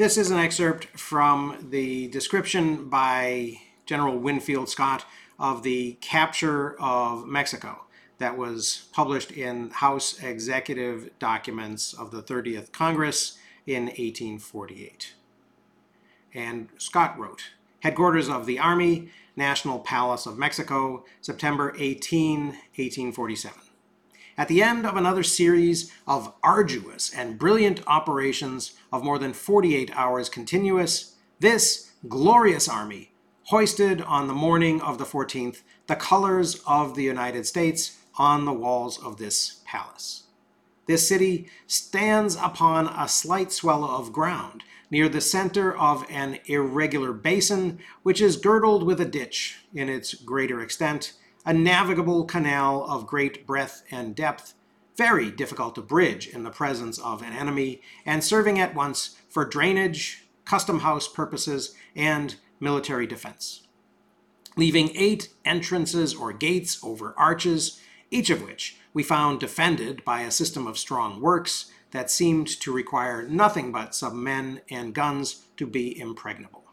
This is an excerpt from the description by General Winfield Scott of the capture of Mexico that was published in House Executive Documents of the 30th Congress in 1848. And Scott wrote, Headquarters of the Army, National Palace of Mexico, September 18, 1847. At the end of another series of arduous and brilliant operations of more than 48 hours continuous, this glorious army hoisted on the morning of the 14th the colors of the United States on the walls of this palace. This city stands upon a slight swell of ground near the center of an irregular basin, which is girdled with a ditch in its greater extent, a navigable canal of great breadth and depth, very difficult to bridge in the presence of an enemy, and serving at once for drainage, custom house purposes, and military defense. Leaving eight entrances or gates over arches, each of which we found defended by a system of strong works that seemed to require nothing but some men and guns to be impregnable.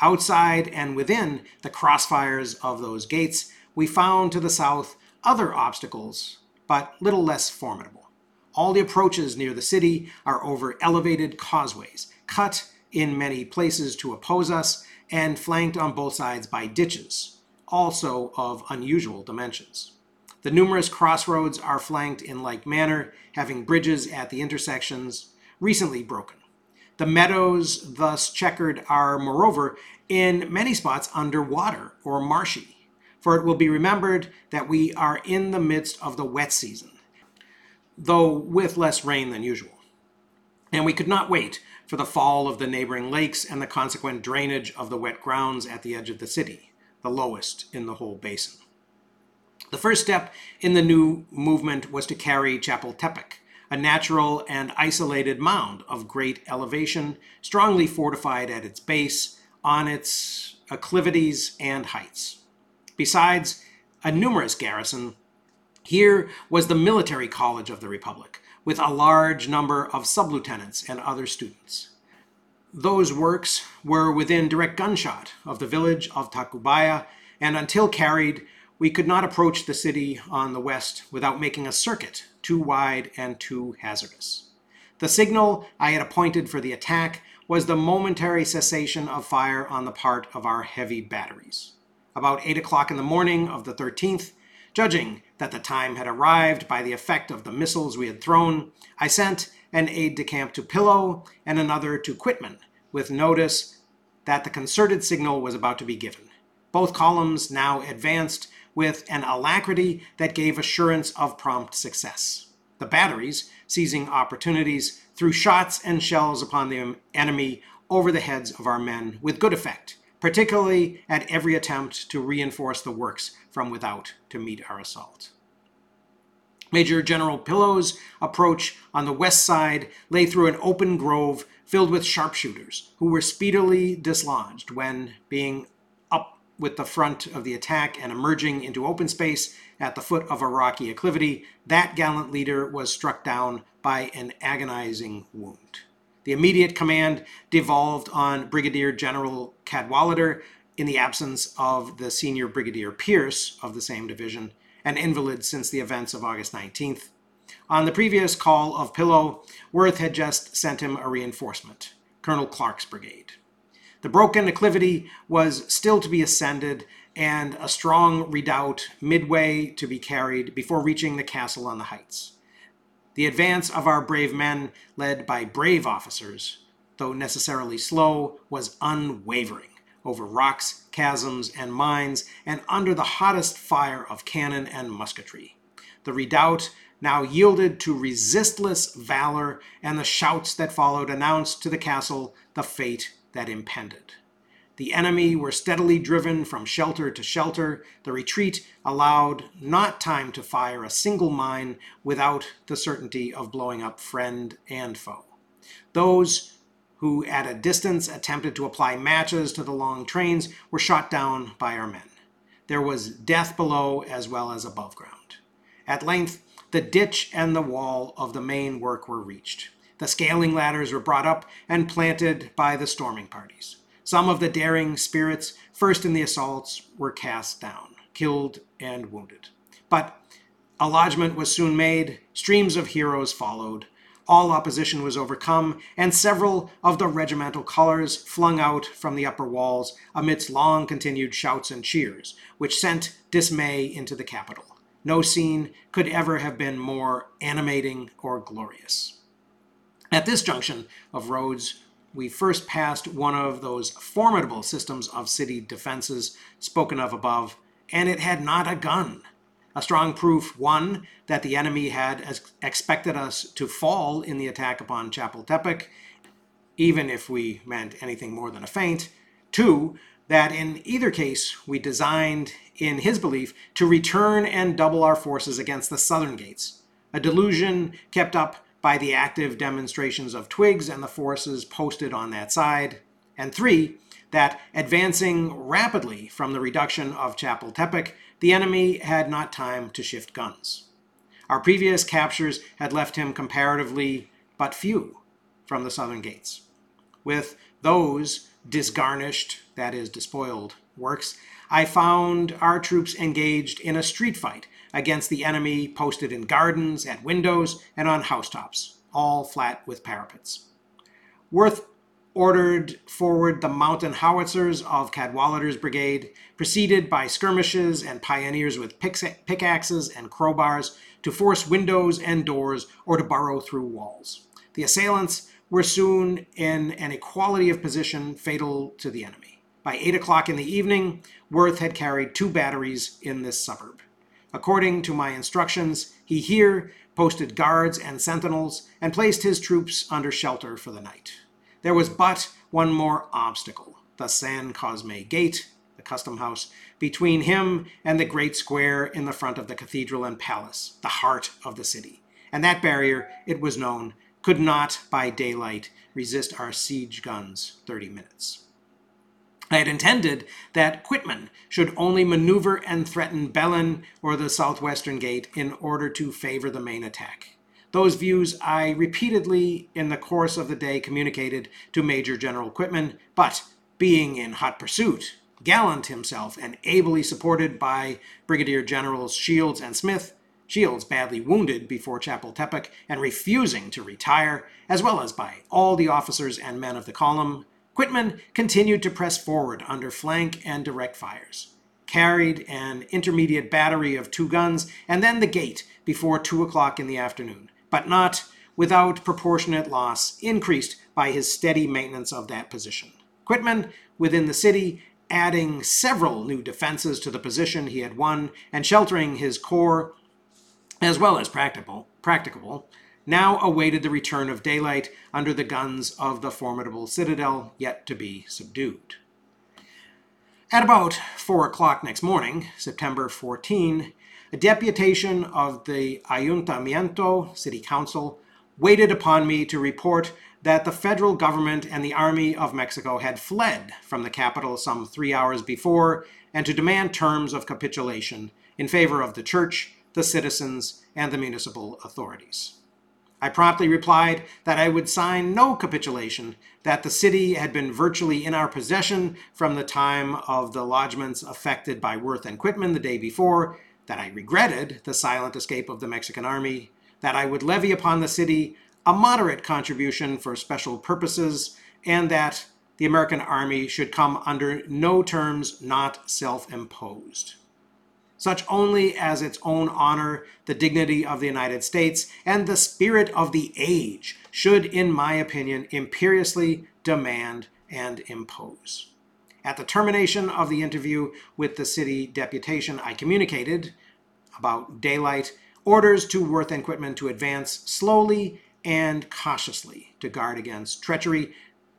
Outside and within the crossfires of those gates, we found to the south other obstacles, but little less formidable. All the approaches near the city are over elevated causeways, cut in many places to oppose us, and flanked on both sides by ditches, also of unusual dimensions. The numerous crossroads are flanked in like manner, having bridges at the intersections recently broken. The meadows thus checkered are, moreover, in many spots under water or marshy, for it will be remembered that we are in the midst of the wet season, though with less rain than usual. And we could not wait for the fall of the neighboring lakes and the consequent drainage of the wet grounds at the edge of the city, the lowest in the whole basin. The first step in the new movement was to carry Chapultepec, a natural and isolated mound of great elevation, strongly fortified at its base, on its acclivities and heights. Besides a numerous garrison, here was the military college of the Republic, with a large number of sub-lieutenants and other students. Those works were within direct gunshot of the village of Tacubaya, and until carried, we could not approach the city on the west without making a circuit too wide and too hazardous. The signal I had appointed for the attack was the momentary cessation of fire on the part of our heavy batteries. About 8 o'clock in the morning of the 13th, judging that the time had arrived by the effect of the missiles we had thrown, I sent an aide de camp to Pillow and another to Quitman with notice that the concerted signal was about to be given. Both columns now advanced with an alacrity that gave assurance of prompt success. The batteries, seizing opportunities, threw shots and shells upon the enemy over the heads of our men with good effect, particularly at every attempt to reinforce the works from without to meet our assault. Major General Pillow's approach on the west side lay through an open grove filled with sharpshooters, who were speedily dislodged when, being up with the front of the attack and emerging into open space at the foot of a rocky acclivity, that gallant leader was struck down by an agonizing wound. The immediate command devolved on Brigadier General Cadwalader in the absence of the senior Brigadier Pierce of the same division, an invalid since the events of August 19th. On the previous call of Pillow, Worth had just sent him a reinforcement, Colonel Clark's brigade. The broken acclivity was still to be ascended, and a strong redoubt midway to be carried before reaching the castle on the heights. The advance of our brave men, led by brave officers, though necessarily slow, was unwavering over rocks, chasms, and mines, and under the hottest fire of cannon and musketry. The redoubt now yielded to resistless valor, and the shouts that followed announced to the castle the fate that impended. The enemy were steadily driven from shelter to shelter. The retreat allowed not time to fire a single mine without the certainty of blowing up friend and foe. Those who at a distance attempted to apply matches to the long trains were shot down by our men. There was death below as well as above ground. At length, the ditch and the wall of the main work were reached. The scaling ladders were brought up and planted by the storming parties. Some of the daring spirits, first in the assaults, were cast down, killed, and wounded. But a lodgment was soon made, streams of heroes followed, all opposition was overcome, and several of the regimental colors flung out from the upper walls amidst long continued shouts and cheers, which sent dismay into the capital. No scene could ever have been more animating or glorious. At this junction of roads, we first passed one of those formidable systems of city defenses spoken of above, and it had not a gun. A strong proof, one, that the enemy had ex- expected us to fall in the attack upon Chapultepec, even if we meant anything more than a feint. Two, that in either case we designed, in his belief, to return and double our forces against the southern gates, a delusion kept up by the active demonstrations of Twiggs and the forces posted on that side. And three, that advancing rapidly from the reduction of Chapultepec, the enemy had not time to shift guns. Our previous captures had left him comparatively but few from the southern gates. With those disgarnished, that is, despoiled works, I found our troops engaged in a street fight against the enemy posted in gardens, at windows, and on housetops, all flat with parapets. Worth ordered forward the mountain howitzers of Cadwalader's brigade, preceded by skirmishes and pioneers with pickaxes and crowbars to force windows and doors or to burrow through walls. The assailants were soon in an equality of position fatal to the enemy. By 8 o'clock in the evening, Worth had carried two batteries in this suburb. According to my instructions, he here posted guards and sentinels and placed his troops under shelter for the night. There was but one more obstacle the San Cosme Gate, the custom house, between him and the great square in the front of the cathedral and palace, the heart of the city. And that barrier, it was known, could not by daylight resist our siege guns 30 minutes. I had intended that Quitman should only maneuver and threaten Belen or the southwestern gate in order to favor the main attack. Those views I repeatedly in the course of the day communicated to Major General Quitman, but being in hot pursuit, Gallant himself and ably supported by Brigadier Generals Shields and Smith, Shields badly wounded before Chapultepec and refusing to retire, as well as by all the officers and men of the column, Quitman continued to press forward under flank and direct fires, carried an intermediate battery of two guns, and then the gate before two o'clock in the afternoon, but not without proportionate loss increased by his steady maintenance of that position. Quitman, within the city, adding several new defenses to the position he had won and sheltering his corps as well as practicable, practicable, now awaited the return of daylight under the guns of the formidable citadel yet to be subdued. At about four o'clock next morning, September 14, a deputation of the Ayuntamiento, City Council, waited upon me to report that the federal government and the Army of Mexico had fled from the capital some three hours before and to demand terms of capitulation in favor of the church, the citizens, and the municipal authorities. I promptly replied that I would sign no capitulation, that the city had been virtually in our possession from the time of the lodgments affected by Worth and Quitman the day before, that I regretted the silent escape of the Mexican army, that I would levy upon the city a moderate contribution for special purposes, and that the American army should come under no terms not self imposed. Such only as its own honor, the dignity of the United States, and the spirit of the age should, in my opinion, imperiously demand and impose. At the termination of the interview with the city deputation, I communicated, about daylight, orders to Worth and Quitman to advance slowly and cautiously to guard against treachery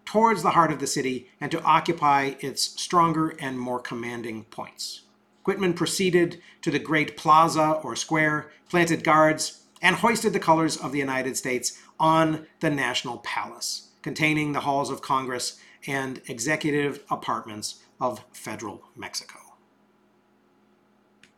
towards the heart of the city and to occupy its stronger and more commanding points. Quitman proceeded to the great plaza or square, planted guards, and hoisted the colors of the United States on the National Palace, containing the halls of Congress and executive apartments of federal Mexico.